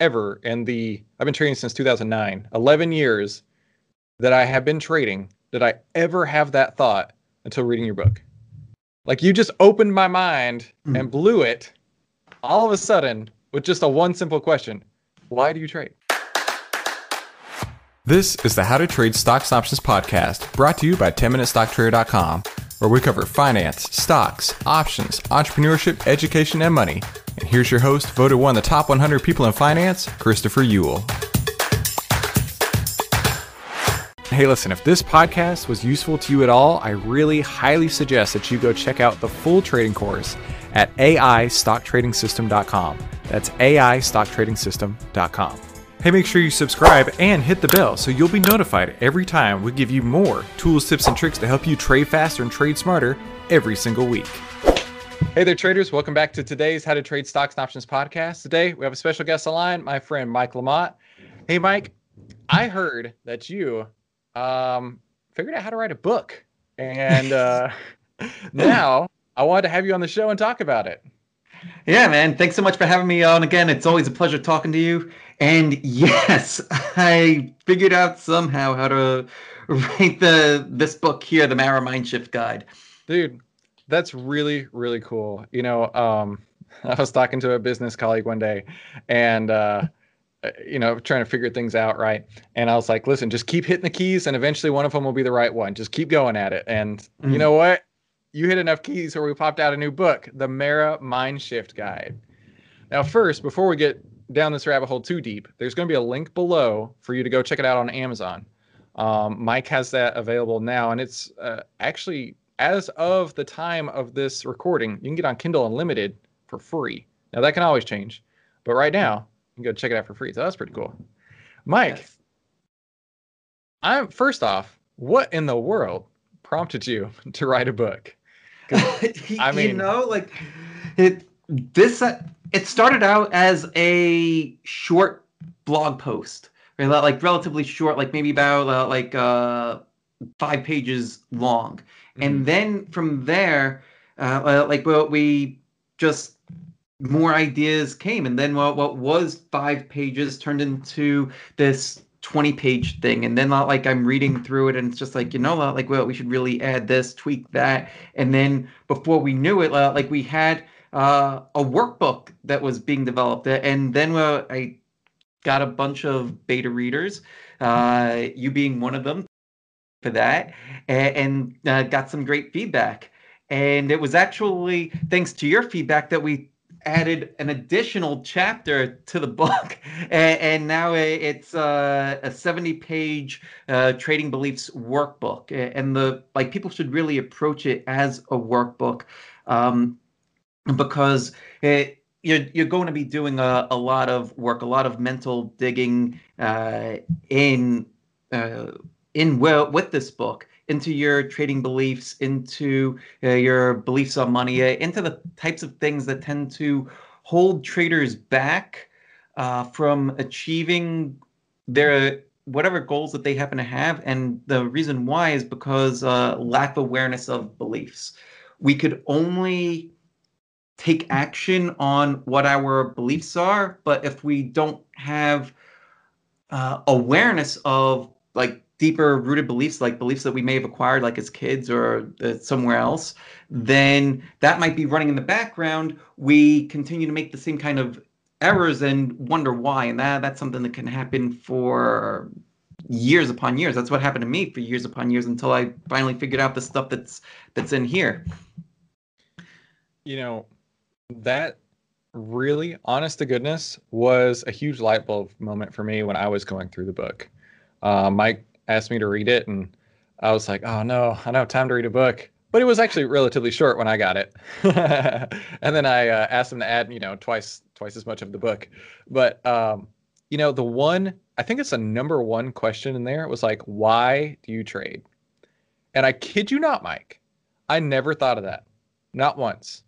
ever in the I've been trading since 2009, 11 years that I have been trading, did I ever have that thought until reading your book? Like you just opened my mind mm. and blew it all of a sudden with just a one simple question. Why do you trade? This is the How to Trade Stocks Options podcast, brought to you by 10MinuteStockTrader.com, where we cover finance, stocks, options, entrepreneurship, education, and money and here's your host, voted one of the top 100 people in finance, Christopher Uhl. Hey, listen, if this podcast was useful to you at all, I really highly suggest that you go check out the full trading course at AIStockTradingSystem.com. That's AIStockTradingSystem.com. Hey, make sure you subscribe and hit the bell so you'll be notified every time we give you more tools, tips, and tricks to help you trade faster and trade smarter every single week. Hey there, traders. Welcome back to today's How to Trade Stocks and Options podcast. Today, we have a special guest online, my friend Mike Lamott. Hey, Mike, I heard that you um, figured out how to write a book. And uh, now I wanted to have you on the show and talk about it. Yeah, man. Thanks so much for having me on again. It's always a pleasure talking to you. And yes, I figured out somehow how to write the this book here, the Mara Mindshift Guide. Dude, that's really really cool. You know, um, I was talking to a business colleague one day, and uh, uh, you know, trying to figure things out, right? And I was like, listen, just keep hitting the keys, and eventually one of them will be the right one. Just keep going at it. And mm-hmm. you know what? You hit enough keys where we popped out a new book, the Mara Mind Shift Guide. Now, first, before we get down this rabbit hole too deep, there's going to be a link below for you to go check it out on Amazon. Um, Mike has that available now, and it's uh, actually as of the time of this recording, you can get on Kindle Unlimited for free. Now that can always change, but right now you can go check it out for free. So that's pretty cool. Mike, yes. I'm first off, what in the world prompted you to write a book? I mean, you know, like it. This uh, it started out as a short blog post, right? like relatively short, like maybe about uh, like uh, five pages long. And mm-hmm. then from there, uh, uh, like well, we just more ideas came, and then what what was five pages turned into this 20 page thing. And then like i'm reading through it and it's just like you know like well we should really add this tweak that. And then before we knew it like we had uh, a workbook that was being developed. And then uh, i got a bunch of beta readers uh, you being one of them for that and, and uh, got some great feedback. And it was actually thanks to your feedback that we added an additional chapter to the book and, and now it's uh, a 70 page uh, trading beliefs workbook and the like people should really approach it as a workbook um, because it, you're, you're going to be doing a, a lot of work a lot of mental digging uh, in uh, in well with this book into your trading beliefs, into uh, your beliefs on money, uh, into the types of things that tend to hold traders back uh, from achieving their whatever goals that they happen to have. And the reason why is because uh, lack of awareness of beliefs. We could only take action on what our beliefs are, but if we don't have uh, awareness of like deeper rooted beliefs like beliefs that we may have acquired like as kids or uh, somewhere else then that might be running in the background. We continue to make the same kind of errors and wonder why and that that's something that can happen for years upon years. That's what happened to me for years upon years until i finally figured out the stuff that's that's in here. You know that really honest to goodness was a huge light bulb moment for me when i was going through the book. Uh, Mike asked me to read it, and I was like, "Oh no, I don't have time to read a book." But it was actually relatively short when I got it, and then I uh, asked him to add, you know, twice twice as much of the book. But um, you know, the one I think it's a number one question in there. Was like, why do you trade? And I kid you not, Mike, I never thought of that. Not once.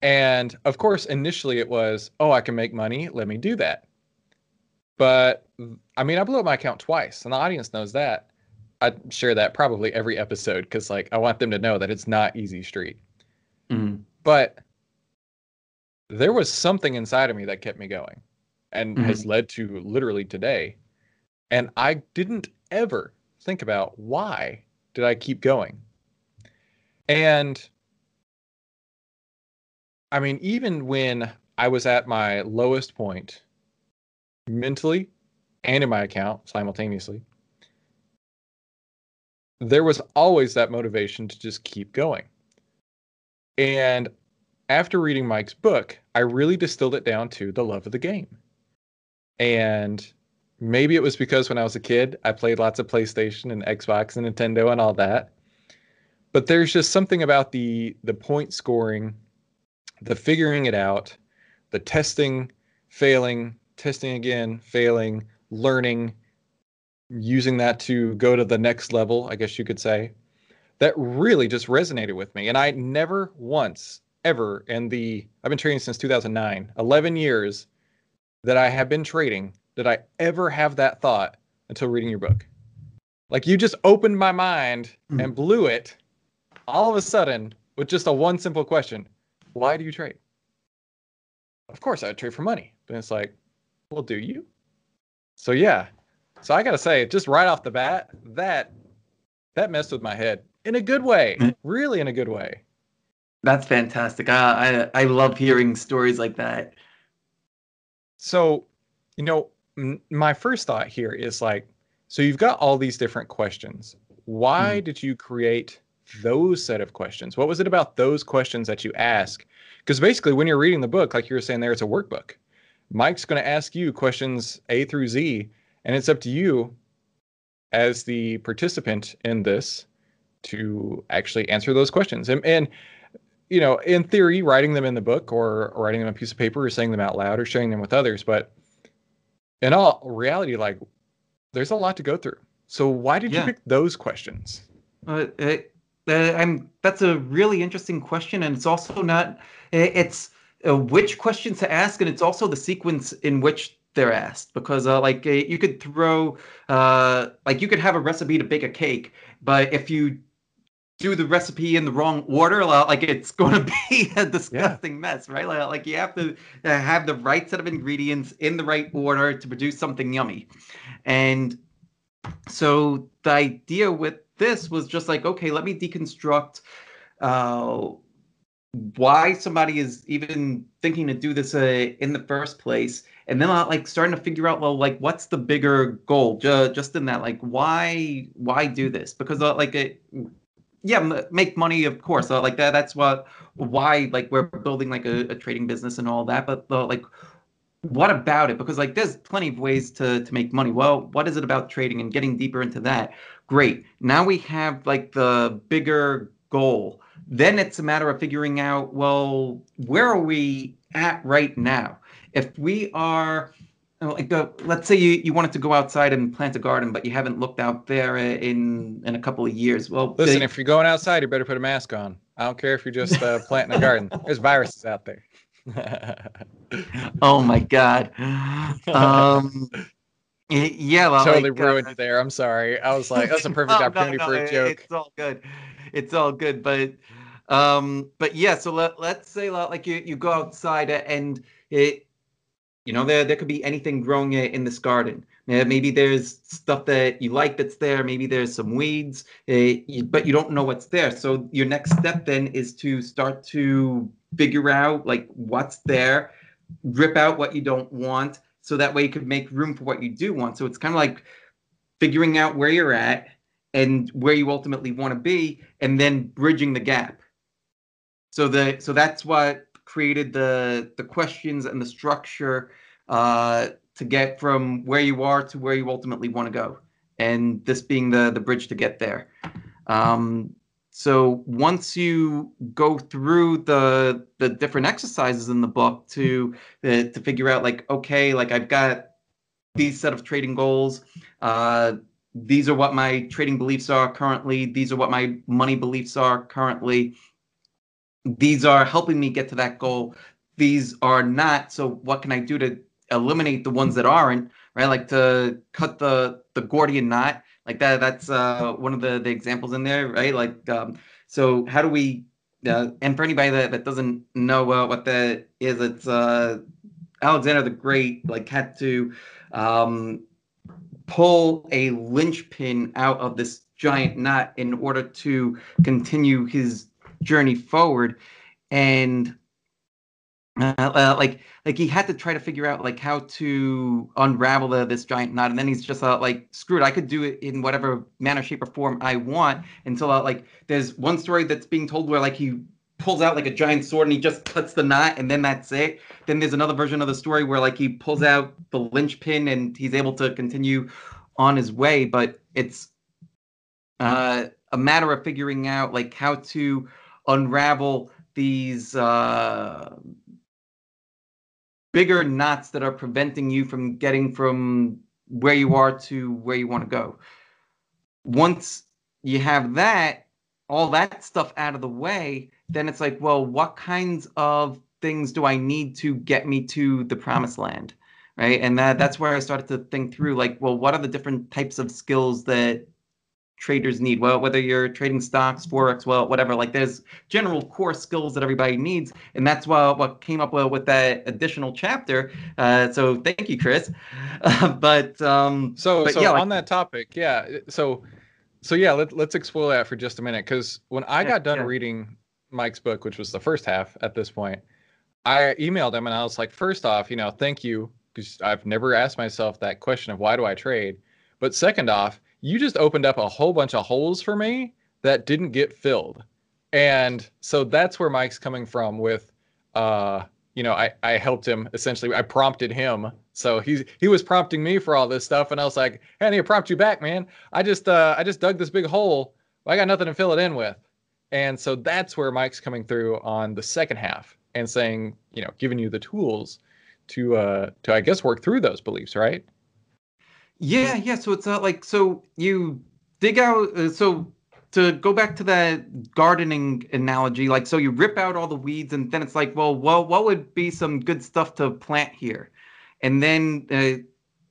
And of course, initially it was, oh, I can make money. Let me do that. But I mean, I blew up my account twice, and the audience knows that. I share that probably every episode because, like, I want them to know that it's not easy street. Mm-hmm. But there was something inside of me that kept me going and mm-hmm. has led to literally today. And I didn't ever think about why did I keep going? And I mean, even when I was at my lowest point mentally and in my account simultaneously, there was always that motivation to just keep going. And after reading Mike's book, I really distilled it down to the love of the game. And maybe it was because when I was a kid, I played lots of PlayStation and Xbox and Nintendo and all that. But there's just something about the the point scoring, the figuring it out, the testing, failing, testing again, failing, learning, using that to go to the next level, I guess you could say. That really just resonated with me. And I never once ever in the I've been trading since 2009, 11 years that I have been trading did I ever have that thought until reading your book. Like you just opened my mind mm. and blew it all of a sudden with just a one simple question. Why do you trade? Of course I would trade for money. But it's like, well, do you? So yeah. So I gotta say, just right off the bat, that that messed with my head in a good way. Mm. really in a good way. That's fantastic. I, I I love hearing stories like that. So, you know, m- my first thought here is like, so you've got all these different questions. Why mm. did you create those set of questions? What was it about those questions that you ask? Because basically, when you're reading the book, like you were saying there, it's a workbook. Mike's going to ask you questions A through Z, and it's up to you as the participant in this to actually answer those questions. And, and you know, in theory, writing them in the book or, or writing them on a piece of paper or saying them out loud or sharing them with others. But in all reality, like there's a lot to go through. So why did yeah. you pick those questions? Uh, it, uh, I'm that's a really interesting question, and it's also not. It's uh, which questions to ask, and it's also the sequence in which they're asked. Because uh, like uh, you could throw, uh, like you could have a recipe to bake a cake, but if you do the recipe in the wrong order, like it's going to be a disgusting yeah. mess, right? Like, like, you have to uh, have the right set of ingredients in the right order to produce something yummy. And so the idea with this was just like, okay, let me deconstruct uh, why somebody is even thinking to do this uh, in the first place and then uh, like starting to figure out well like what's the bigger goal just, just in that like why why do this? Because uh, like it yeah make money of course uh, like that that's what why like we're building like a, a trading business and all that but uh, like what about it? Because like there's plenty of ways to to make money. Well what is it about trading and getting deeper into that? Great. Now we have like the bigger goal then it's a matter of figuring out well where are we at right now? If we are like uh, let's say you, you wanted to go outside and plant a garden but you haven't looked out there in in a couple of years well listen they, if you're going outside you better put a mask on. I don't care if you're just uh, planting a garden. There's viruses out there. Oh my god. Um yeah well, totally like, uh, ruined uh, there. I'm sorry. I was like that's a perfect oh, opportunity no, no, for a joke. it's all good. It's all good but um but yeah so let, let's say like you, you go outside and it you know, there there could be anything growing in this garden. Maybe there's stuff that you like that's there. Maybe there's some weeds, uh, but you don't know what's there. So your next step then is to start to figure out like what's there, rip out what you don't want, so that way you could make room for what you do want. So it's kind of like figuring out where you're at and where you ultimately want to be, and then bridging the gap. So the so that's what created the the questions and the structure uh, to get from where you are to where you ultimately want to go, and this being the the bridge to get there. Um, so once you go through the the different exercises in the book to uh, to figure out like okay, like I've got these set of trading goals. Uh, these are what my trading beliefs are currently. These are what my money beliefs are currently. These are helping me get to that goal. These are not. So what can I do to eliminate the ones that aren't? Right, like to cut the the Gordian knot, like that. That's uh, one of the the examples in there, right? Like, um, so how do we? Uh, and for anybody that, that doesn't know uh, what that is, it's uh, Alexander the Great like had to um, pull a linchpin out of this giant knot in order to continue his journey forward. And uh, uh, like like he had to try to figure out like how to unravel the, this giant knot. And then he's just uh, like screwed. I could do it in whatever manner shape or form i want until uh, like there's one story that's being told where like he pulls out like a giant sword and he just cuts the knot and then that's it. Then there's another version of the story where like he pulls out the linchpin and he's able to continue on his way, but it's uh, a matter of figuring out like how to unravel these uh, bigger knots that are preventing you from getting from where you are to where you want to go. Once you have that, all that stuff out of the way, then it's like, well, what kinds of things do I need to get me to the promised land? Right. And that that's where I started to think through like, well, what are the different types of skills that traders need? Well, whether you're trading stocks, forex, well, whatever. Like, there's general core skills that everybody needs, and that's what what came up with, with that additional chapter. Uh, so, thank you, Chris. Uh, but um, so but so yeah, on that topic, yeah. So so yeah, let, let's explore that for just a minute because when I Yeah, got done yeah. reading Mike's book, which was the first half at this point, I emailed him and I was like, first off, you know, thank you because I've never asked myself that question of why do I trade, but second off, you just opened up a whole bunch of holes for me that didn't get filled, and so that's where Mike's coming from with, uh, you know, I I helped him essentially, I prompted him. So he's he was prompting me for all this stuff, and I was like, "Hey, I need to prompt you back, man. I just uh, I just dug this big hole. I got nothing to fill it in with." And so that's where Mike's coming through on the second half and saying, you know, giving you the tools to uh to I guess work through those beliefs, right? Yeah, yeah. So it's not like so you dig out. Uh, so to go back to that gardening analogy, like so you rip out all the weeds, and then it's like, well, well, what would be some good stuff to plant here? And then uh,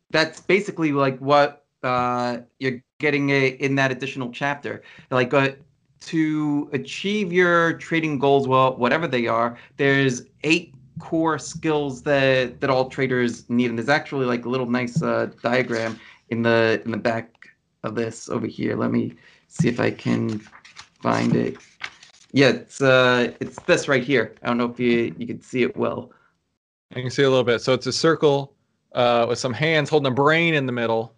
that's basically like what uh, you're getting a, in that additional chapter. Like uh, to achieve your trading goals, well, whatever they are, there's eight core skills that that all traders need and there's actually like a little nice uh, diagram in the in the back of this over here let me see if i can find it yeah it's uh it's this right here i don't know if you you can see it well You can see a little bit. So it's a circle uh, with some hands holding a brain in the middle,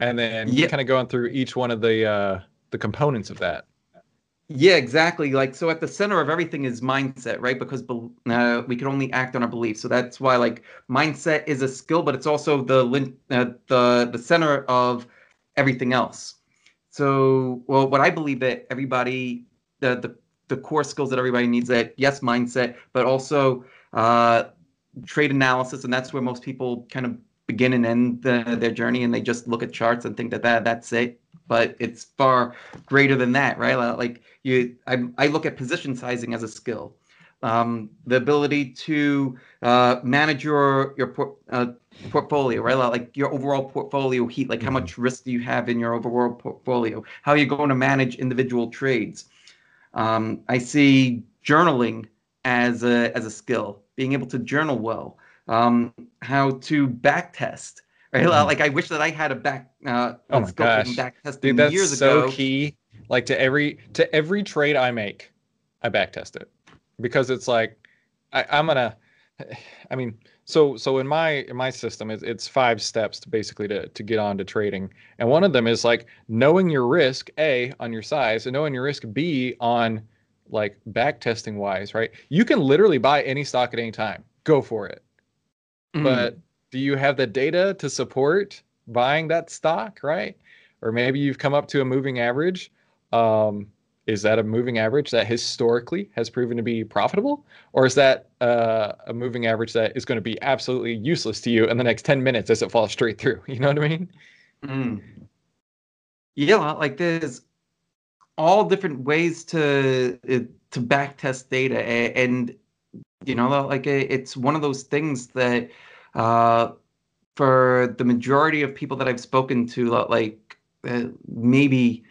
and then Yeah. kind of going through each one of the uh, the components of that. Yeah exactly like so at the center of everything is mindset right? Because uh, we can only act on our beliefs so that's why like mindset is a skill but it's also the uh, the the center of everything else. So well what i believe that everybody the the, the core skills that everybody needs that yes mindset but also uh trade analysis and that's where most people kind of begin and end the, their journey and they just look at charts and think that, that that's it but it's far greater than that right? Like you I, I look at position sizing as a skill. Um, the ability to uh, manage your your por- uh, portfolio right? Like your overall portfolio heat like how much risk do you have in your overall portfolio? How you're you going to manage individual trades? Um, i see journaling as a as a skill being able to journal well um, how to back test right Mhm. like i wish that i had a back uh, Oh my gosh. back testing Dude, that's years so ago key. Like to every to every trade I make, I back test it because it's like I, I'm gonna. I mean, so so in my in my system, it's, it's five steps to basically to to get on to trading, and one of them is like knowing your risk a on your size and knowing your risk b on like back testing wise, right? You can literally buy any stock at any time. Go for it. Mhm. but do you have the data to support buying that stock right? Or maybe you've come up to a moving average. Um, is that a moving average that historically has proven to be profitable? Or is that uh, a moving average that is going to be absolutely useless to you in the next 10 minutes as it falls straight through? You know what i mean? Mm. yeah like there's all different ways to uh, to back test data and you know like it's one of those things that uh, for the majority of people that i've spoken to like uh, maybe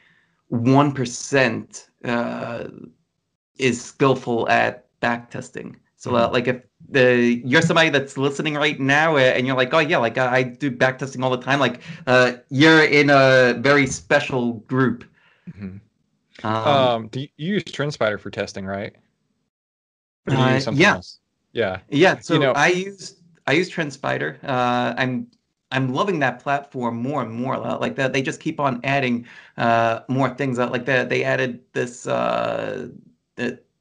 1% uh, is skillful at backtesting. So, uh, like, if the you're somebody that's listening right now, uh, and you're like, oh yeah, like I, I do backtesting all the time, like, uh, you're in a very special group. Mm-hmm. Um, um, do you, you use TrendSpider for testing, right? Yeah. Else? Yeah. Yeah. So you know, I use I use TrendSpider. Uh, I'm I'm loving that platform more and more. Like that, they just keep on adding uh, more things. Like that, they added this, uh,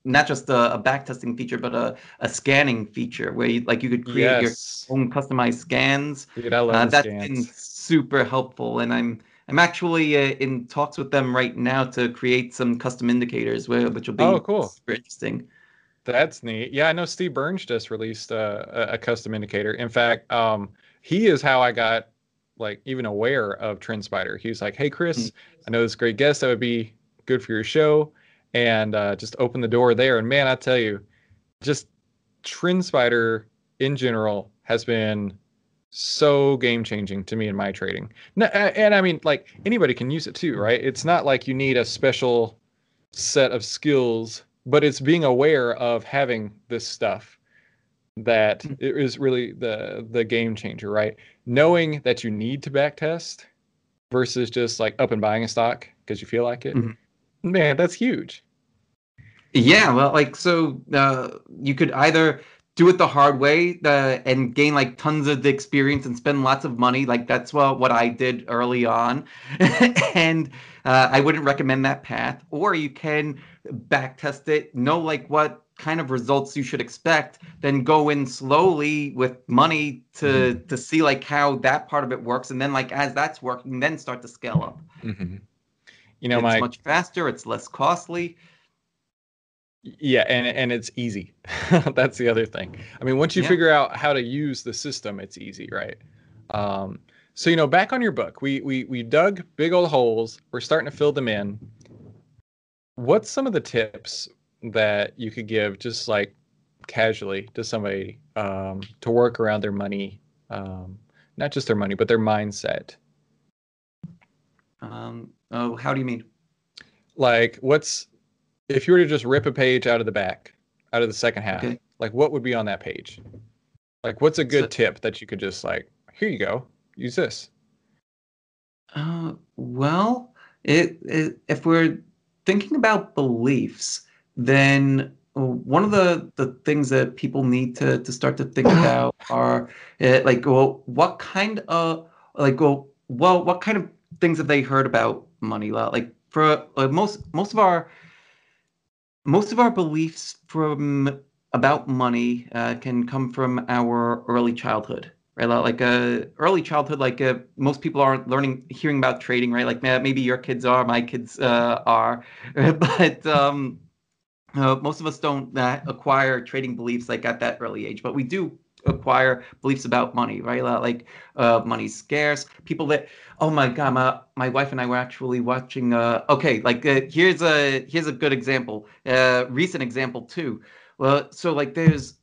not just a, a backtesting feature, but a, a scanning feature where you, like you could create yes. your own customized scans. Dude, I love uh, that's scans. been super helpful, and I'm I'm actually uh, in talks with them right now to create some custom indicators, where which will be oh, cool. super interesting. That's neat. Yeah, I know Steve Burns just released uh, a, a custom indicator. In fact, um, he is how I got like even aware of TrendSpider. He was like, "Hey, Chris, mm-hmm. I know this great guest that would be good for your show," and uh, just open the door there. And man, I tell you, just TrendSpider in general has been so game changing to me in my trading. And I mean, like anybody can use it too, right? It's not like you need a special set of skills, but it's being aware of having this stuff that mm. is really the the game changer, right? Knowing that you need to backtest versus just like up and buying a stock because you feel like it. Mm-hmm. Man, that's huge. Yeah, well, like so, uh, you could either do it the hard way uh, and gain like tons of experience and spend lots of money. Like that's what what I did early on, and uh, I wouldn't recommend that path. Or you can back test it, know like what kind of results you should expect then go in slowly with money to mm-hmm. to see like how that part of it works and then like as that's working then start to scale up mm-hmm. you know it's my... much faster it's less costly yeah and and it's easy that's the other thing i mean once you yeah. figure out how to use the system it's easy right um so you know back on your book we we we dug big old holes we're starting to fill them in what's some of the tips that you could give just like casually to somebody um, to work around their money, um, not just their money, but their mindset? Um, oh, how do you mean? Like, what's if you were to just rip a page out of the back, out of the second half, okay. like what would be on that page? Like, what's a good so, tip that you could just like, here you go, use this? Uh, well, it, it if we're thinking about beliefs, then one of the, the things that people need to, to start to think about are uh, like well what kind of like well well what kind of things have they heard about money like for uh, most most of our most of our beliefs from about money uh, can come from our early childhood right? Like uh, early childhood like uh, most people aren't learning hearing about trading right? Like maybe your kids are my kids uh, are. But um uh, most of us don't uh, acquire trading beliefs like at that early age, but we do acquire beliefs about money, right? Like uh, money's scarce. People that, oh my god, my, my wife and I were actually watching. Uh, okay, like uh, here's a here's a good example, uh, recent example too. Well, so like there's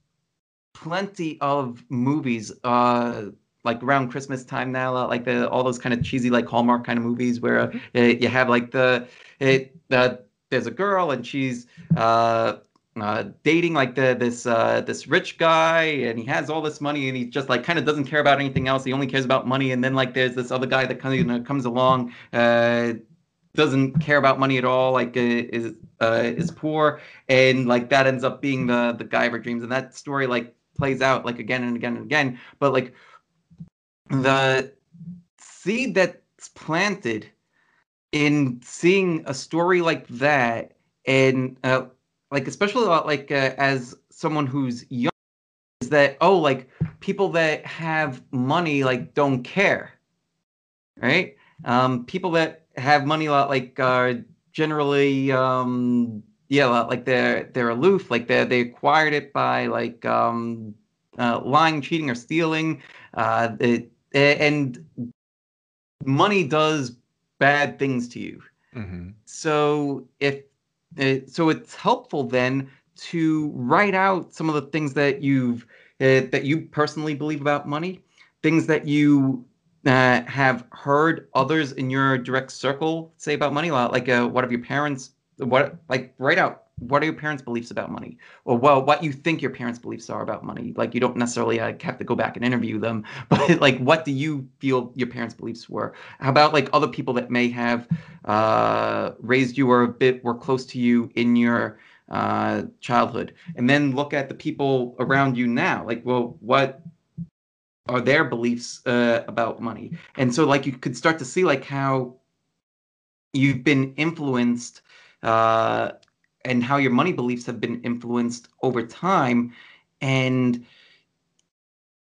plenty of movies. Uh, like around Christmas time now, uh, like the all those kind of cheesy like Hallmark kind of movies where uh, you have like the it the there's a girl and she's uh, uh, dating like the this uh, this rich guy and he has all this money and he just like kind of doesn't care about anything else. He only cares about money. And then like there's this other guy that kind of comes along, uh, doesn't care about money at all. Like uh, is uh, is poor and like that ends up being the the guy of her dreams. And that story like plays out like again and again and again. But like the seed that's planted in seeing a story like that and uh, like especially a lot like uh, as someone who's young is that oh like people that have money like don't care right? Um people that have money a lot like are generally um yeah like they're they're aloof like they they acquired it by like um uh, lying cheating or stealing. Uh it, and money does bad things to you. Mm-hmm. so if it, so it's helpful then to write out some of the things that you've uh, that you personally believe about money things that you uh, have heard others in your direct circle say about money? Like, uh, what have your parents? What like write out what are your parents' beliefs about money, or well, what you think your parents' beliefs are about money? Like, you don't necessarily uh, have to go back and interview them, but like, what do you feel your parents' beliefs were? How about like other people that may have uh, raised you or a bit were close to you in your uh, childhood, and then look at the people around you now. Like, well, what are their beliefs uh, about money and so like you could start to see like how you've been influenced uh, and how your money beliefs have been influenced over time. And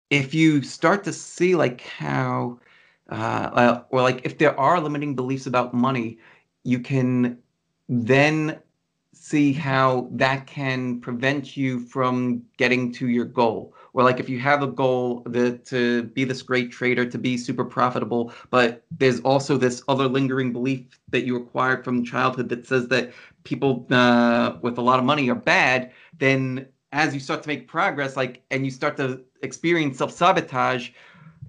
if you start to see like how uh, or like if there are limiting beliefs about money you can then see how that can prevent you from getting to your goal. Or like if you have a goal to be this great trader to be super profitable but there's also this other lingering belief that you acquired from childhood that says that people uh, with a lot of money are bad then as you start to make progress like and you start to experience self-sabotage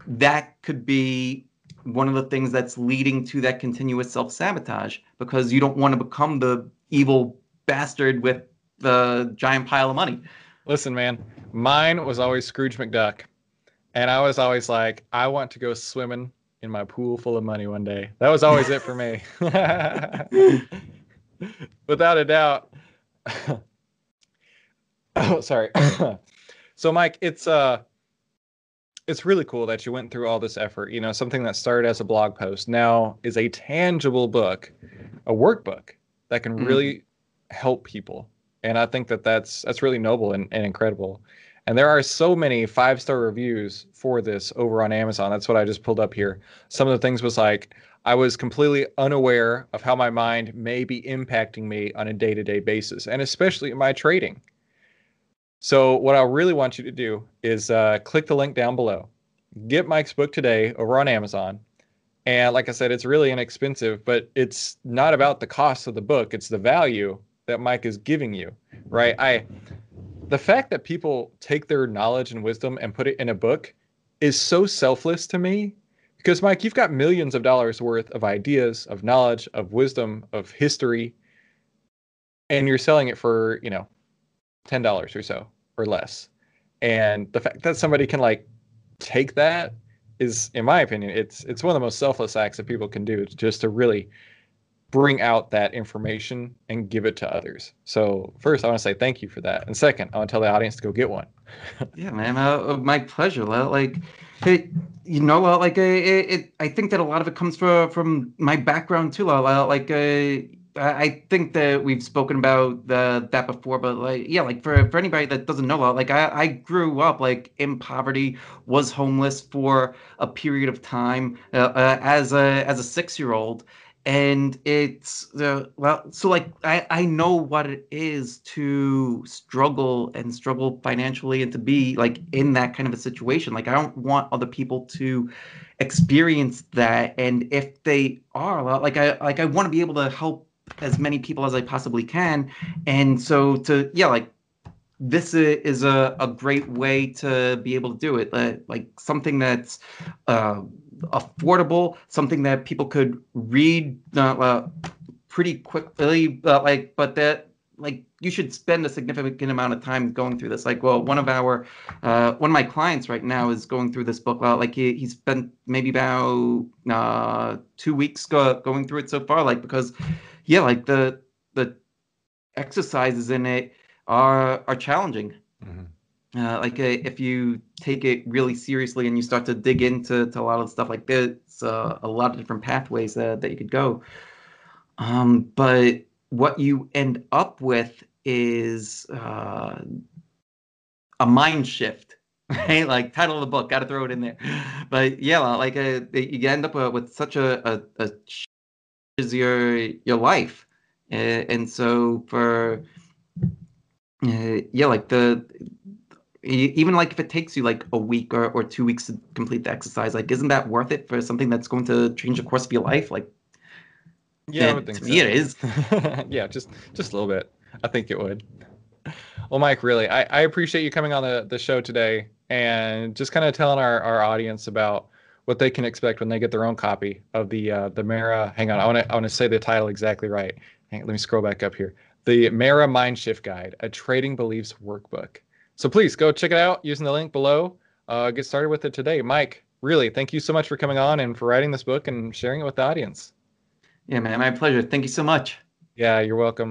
that could be one of the things that's leading to that continuous self-sabotage because you don't want to become the evil bastard with the giant pile of money Listen, man, mine was always Scrooge McDuck. And I was always like, I want to go swimming in my pool full of money one day. That was always it for me. Without a doubt. oh, sorry. so Mike, it's uh it's really cool that you went through all this effort. You know, something that started as a blog post now is a tangible book, a workbook that can mm-hmm. really help people and I think that that's that's really noble and, and incredible. And there are so many five star reviews for this over on Amazon. That's what I just pulled up here. Some of the things was like I was completely unaware of how my mind may be impacting me on a day to day basis, and especially in my trading. So what I really want you to do is uh, click the link down below. Get Mike's book today over on Amazon. And like I said, it's really inexpensive, but it's not about the cost of the book, it's the value that Mike is giving you, right? I the fact that people take their knowledge and wisdom and put it in a book is so selfless to me because Mike, you've got millions of dollars worth of ideas, of knowledge, of wisdom, of history and you're selling it for, you know, $10 or so or less. And the fact that somebody can like take that is in my opinion it's it's one of the most selfless acts that people can do just to really bring out that information and give it to others. So first, I want to say thank you for that, and second, I want to tell the audience to go get one. yeah, man, uh, uh my pleasure. Like, it, you know, like uh, it, it, I think that a lot of it comes from from my background too. Like, uh, I think that we've spoken about the, that before, but like, yeah, like for, for anybody that doesn't know, like I, I grew up like in poverty, was homeless for a period of time uh, uh, as a as a six year old, and it's uh, well so like I, I know what it is to struggle and struggle financially and to be like in that kind of a situation. Like i don't want other people to experience that. And if they are like i like i want to be able to help as many people as i possibly can. And so to yeah like this is a, a great way to be able to do it. Like something that's uh, affordable, something that people could read uh, uh, pretty quickly. Uh, like, but that like you should spend a significant amount of time going through this. Like, well, one of our uh, one of my clients right now is going through this book. Well, like he he spent maybe about uh, two weeks go, going through it so far. Like because yeah, like the the exercises in it are are challenging. Mm-hmm. Uh, like uh, if you take it really seriously and you start to dig into to a lot of stuff like this, uh, a lot of different pathways uh, that you could go. Um, but what you end up with is uh, a mind shift, right? Like title of the book, got to throw it in there. But yeah, like uh, you end up with such a, a, a your your life and so for yeah, like the even like if it takes you like a week or, or two weeks to complete the exercise, like isn't that worth it for something that's going to change the course of your life? Like, yeah, yeah I would think to so. me it is. yeah, just just a little bit. I think it would. Well, Mike, really, I, I appreciate you coming on the, the show today and just kind of telling our, our audience about what they can expect when they get their own copy of the uh, the Mara. Hang on, I want to I want to say the title exactly right. Hang, let me scroll back up here. The Mara Mindshift Guide, a trading beliefs workbook. So please go check it out using the link below. Uh, get started with it today. Mike, really, thank you so much for coming on and for writing this book and sharing it with the audience. Yeah, man, my pleasure. Thank you so much. Yeah, you're welcome.